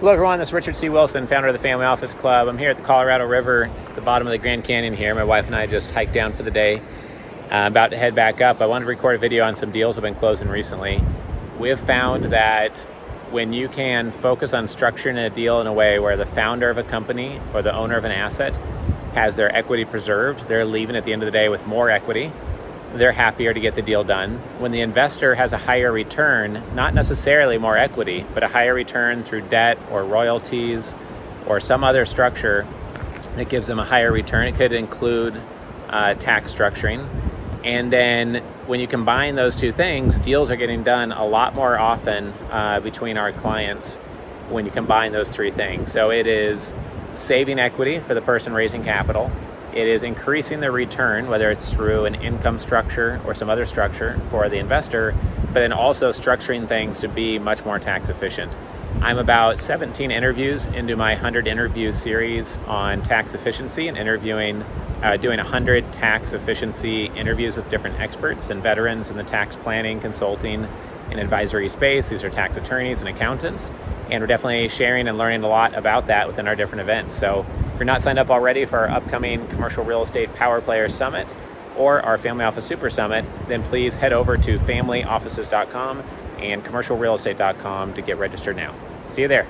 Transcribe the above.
Hello, everyone. This is Richard C. Wilson, founder of the Family Office Club. I'm here at the Colorado River, the bottom of the Grand Canyon here. My wife and I just hiked down for the day. Uh, about to head back up. I wanted to record a video on some deals I've been closing recently. We have found that when you can focus on structuring a deal in a way where the founder of a company or the owner of an asset has their equity preserved, they're leaving at the end of the day with more equity they're happier to get the deal done. When the investor has a higher return, not necessarily more equity, but a higher return through debt or royalties or some other structure that gives them a higher return, it could include uh, tax structuring. And then when you combine those two things, deals are getting done a lot more often uh, between our clients when you combine those three things. So it is saving equity for the person raising capital it is increasing the return, whether it's through an income structure or some other structure for the investor, but then also structuring things to be much more tax efficient. I'm about 17 interviews into my 100 interview series on tax efficiency and interviewing, uh, doing 100 tax efficiency interviews with different experts and veterans in the tax planning, consulting, and advisory space. These are tax attorneys and accountants, and we're definitely sharing and learning a lot about that within our different events. So if you're not signed up already for our upcoming Commercial Real Estate Power Player Summit or our Family Office Super Summit, then please head over to familyoffices.com and commercialrealestate.com to get registered now. See you there.